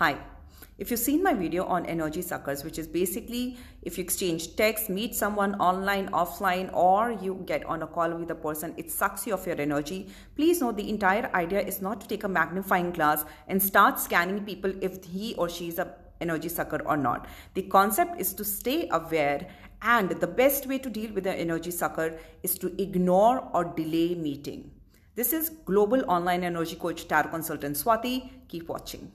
Hi. If you've seen my video on energy suckers, which is basically if you exchange texts, meet someone online, offline, or you get on a call with a person, it sucks you of your energy. Please note the entire idea is not to take a magnifying glass and start scanning people if he or she is a energy sucker or not. The concept is to stay aware and the best way to deal with an energy sucker is to ignore or delay meeting. This is Global Online Energy Coach Tarot Consultant Swati. Keep watching.